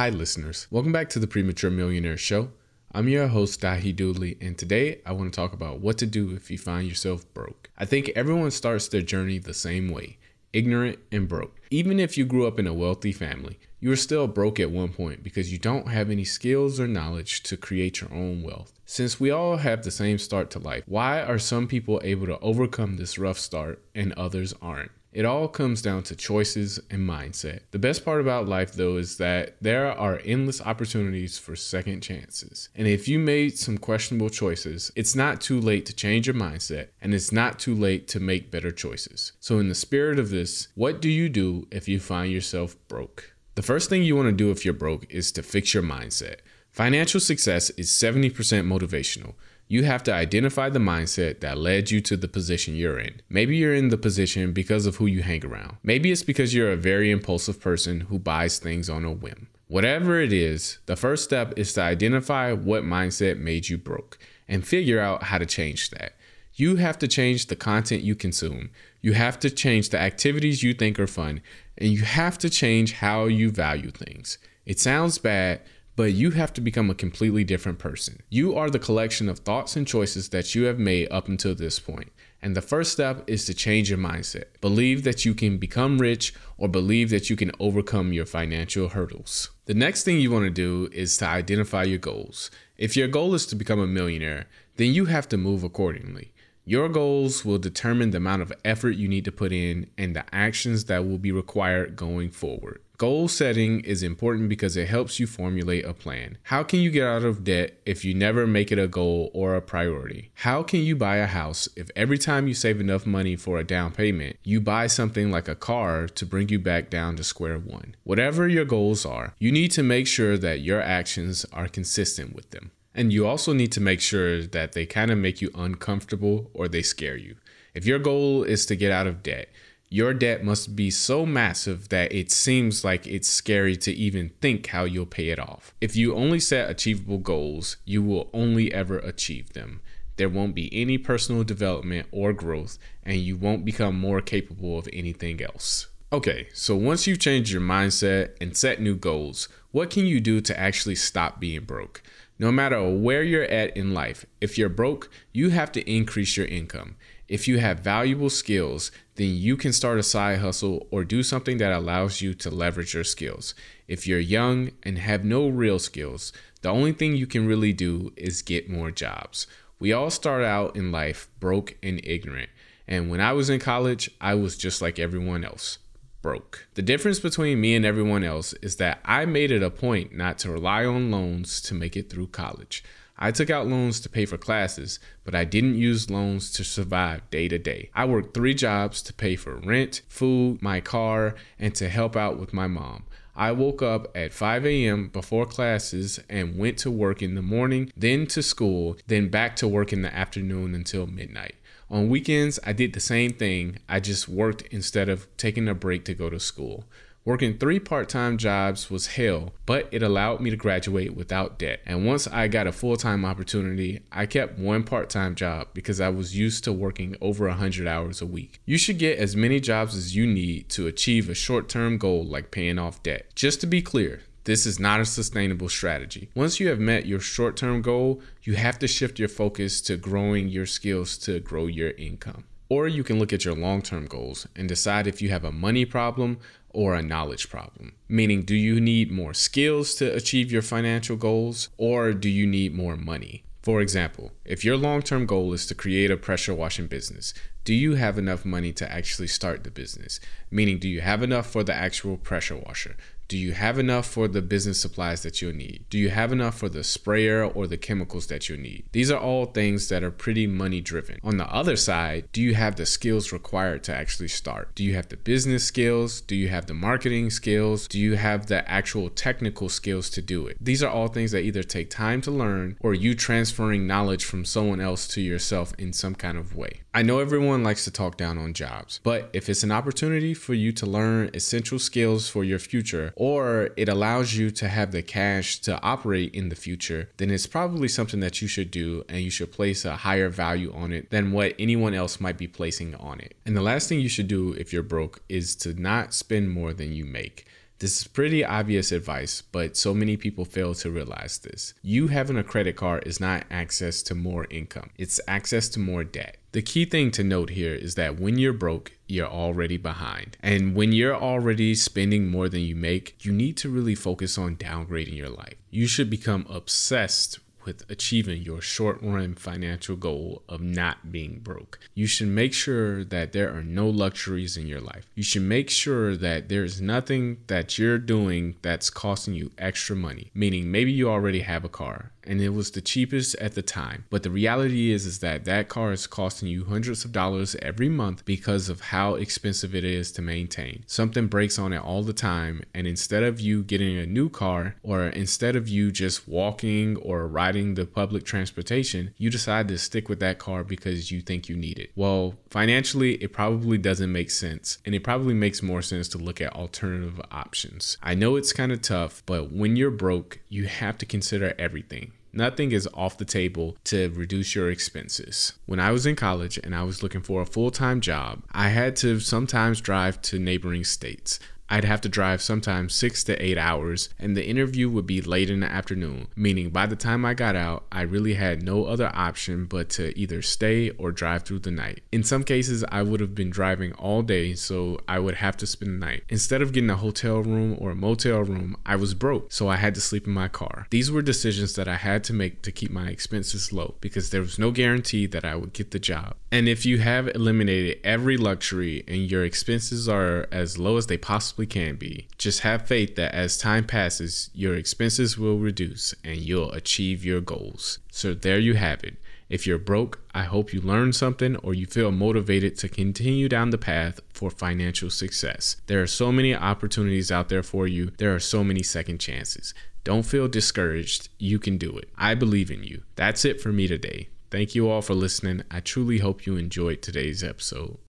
Hi, listeners. Welcome back to the Premature Millionaire Show. I'm your host, Dahi Dooley, and today I want to talk about what to do if you find yourself broke. I think everyone starts their journey the same way ignorant and broke. Even if you grew up in a wealthy family, you are still broke at one point because you don't have any skills or knowledge to create your own wealth. Since we all have the same start to life, why are some people able to overcome this rough start and others aren't? It all comes down to choices and mindset. The best part about life, though, is that there are endless opportunities for second chances. And if you made some questionable choices, it's not too late to change your mindset and it's not too late to make better choices. So, in the spirit of this, what do you do if you find yourself broke? The first thing you want to do if you're broke is to fix your mindset. Financial success is 70% motivational you have to identify the mindset that led you to the position you're in. Maybe you're in the position because of who you hang around. Maybe it's because you're a very impulsive person who buys things on a whim. Whatever it is, the first step is to identify what mindset made you broke and figure out how to change that. You have to change the content you consume. You have to change the activities you think are fun, and you have to change how you value things. It sounds bad, but you have to become a completely different person. You are the collection of thoughts and choices that you have made up until this point. And the first step is to change your mindset. Believe that you can become rich or believe that you can overcome your financial hurdles. The next thing you want to do is to identify your goals. If your goal is to become a millionaire, then you have to move accordingly. Your goals will determine the amount of effort you need to put in and the actions that will be required going forward. Goal setting is important because it helps you formulate a plan. How can you get out of debt if you never make it a goal or a priority? How can you buy a house if every time you save enough money for a down payment, you buy something like a car to bring you back down to square one? Whatever your goals are, you need to make sure that your actions are consistent with them. And you also need to make sure that they kind of make you uncomfortable or they scare you. If your goal is to get out of debt, your debt must be so massive that it seems like it's scary to even think how you'll pay it off. If you only set achievable goals, you will only ever achieve them. There won't be any personal development or growth, and you won't become more capable of anything else. Okay, so once you've changed your mindset and set new goals, what can you do to actually stop being broke? No matter where you're at in life, if you're broke, you have to increase your income. If you have valuable skills, then you can start a side hustle or do something that allows you to leverage your skills. If you're young and have no real skills, the only thing you can really do is get more jobs. We all start out in life broke and ignorant. And when I was in college, I was just like everyone else broke. The difference between me and everyone else is that I made it a point not to rely on loans to make it through college. I took out loans to pay for classes, but I didn't use loans to survive day to day. I worked three jobs to pay for rent, food, my car, and to help out with my mom. I woke up at 5 a.m. before classes and went to work in the morning, then to school, then back to work in the afternoon until midnight. On weekends, I did the same thing. I just worked instead of taking a break to go to school. Working three part time jobs was hell, but it allowed me to graduate without debt. And once I got a full time opportunity, I kept one part time job because I was used to working over 100 hours a week. You should get as many jobs as you need to achieve a short term goal like paying off debt. Just to be clear, this is not a sustainable strategy. Once you have met your short term goal, you have to shift your focus to growing your skills to grow your income. Or you can look at your long term goals and decide if you have a money problem or a knowledge problem. Meaning, do you need more skills to achieve your financial goals or do you need more money? For example, if your long term goal is to create a pressure washing business, do you have enough money to actually start the business? Meaning, do you have enough for the actual pressure washer? Do you have enough for the business supplies that you'll need? Do you have enough for the sprayer or the chemicals that you'll need? These are all things that are pretty money driven. On the other side, do you have the skills required to actually start? Do you have the business skills? Do you have the marketing skills? Do you have the actual technical skills to do it? These are all things that either take time to learn or you transferring knowledge from someone else to yourself in some kind of way. I know everyone likes to talk down on jobs, but if it's an opportunity for you to learn essential skills for your future, or it allows you to have the cash to operate in the future, then it's probably something that you should do and you should place a higher value on it than what anyone else might be placing on it. And the last thing you should do if you're broke is to not spend more than you make. This is pretty obvious advice, but so many people fail to realize this. You having a credit card is not access to more income, it's access to more debt. The key thing to note here is that when you're broke, you're already behind. And when you're already spending more than you make, you need to really focus on downgrading your life. You should become obsessed with achieving your short run financial goal of not being broke. You should make sure that there are no luxuries in your life. You should make sure that there's nothing that you're doing that's costing you extra money, meaning maybe you already have a car and it was the cheapest at the time. But the reality is is that that car is costing you hundreds of dollars every month because of how expensive it is to maintain. Something breaks on it all the time and instead of you getting a new car or instead of you just walking or riding the public transportation, you decide to stick with that car because you think you need it. Well, financially, it probably doesn't make sense and it probably makes more sense to look at alternative options. I know it's kind of tough, but when you're broke, you have to consider everything. Nothing is off the table to reduce your expenses. When I was in college and I was looking for a full time job, I had to sometimes drive to neighboring states. I'd have to drive sometimes six to eight hours, and the interview would be late in the afternoon, meaning by the time I got out, I really had no other option but to either stay or drive through the night. In some cases, I would have been driving all day, so I would have to spend the night. Instead of getting a hotel room or a motel room, I was broke, so I had to sleep in my car. These were decisions that I had to make to keep my expenses low because there was no guarantee that I would get the job. And if you have eliminated every luxury and your expenses are as low as they possibly possibly can be. Just have faith that as time passes, your expenses will reduce and you'll achieve your goals. So there you have it. If you're broke, I hope you learned something or you feel motivated to continue down the path for financial success. There are so many opportunities out there for you, there are so many second chances. Don't feel discouraged. You can do it. I believe in you. That's it for me today. Thank you all for listening. I truly hope you enjoyed today's episode.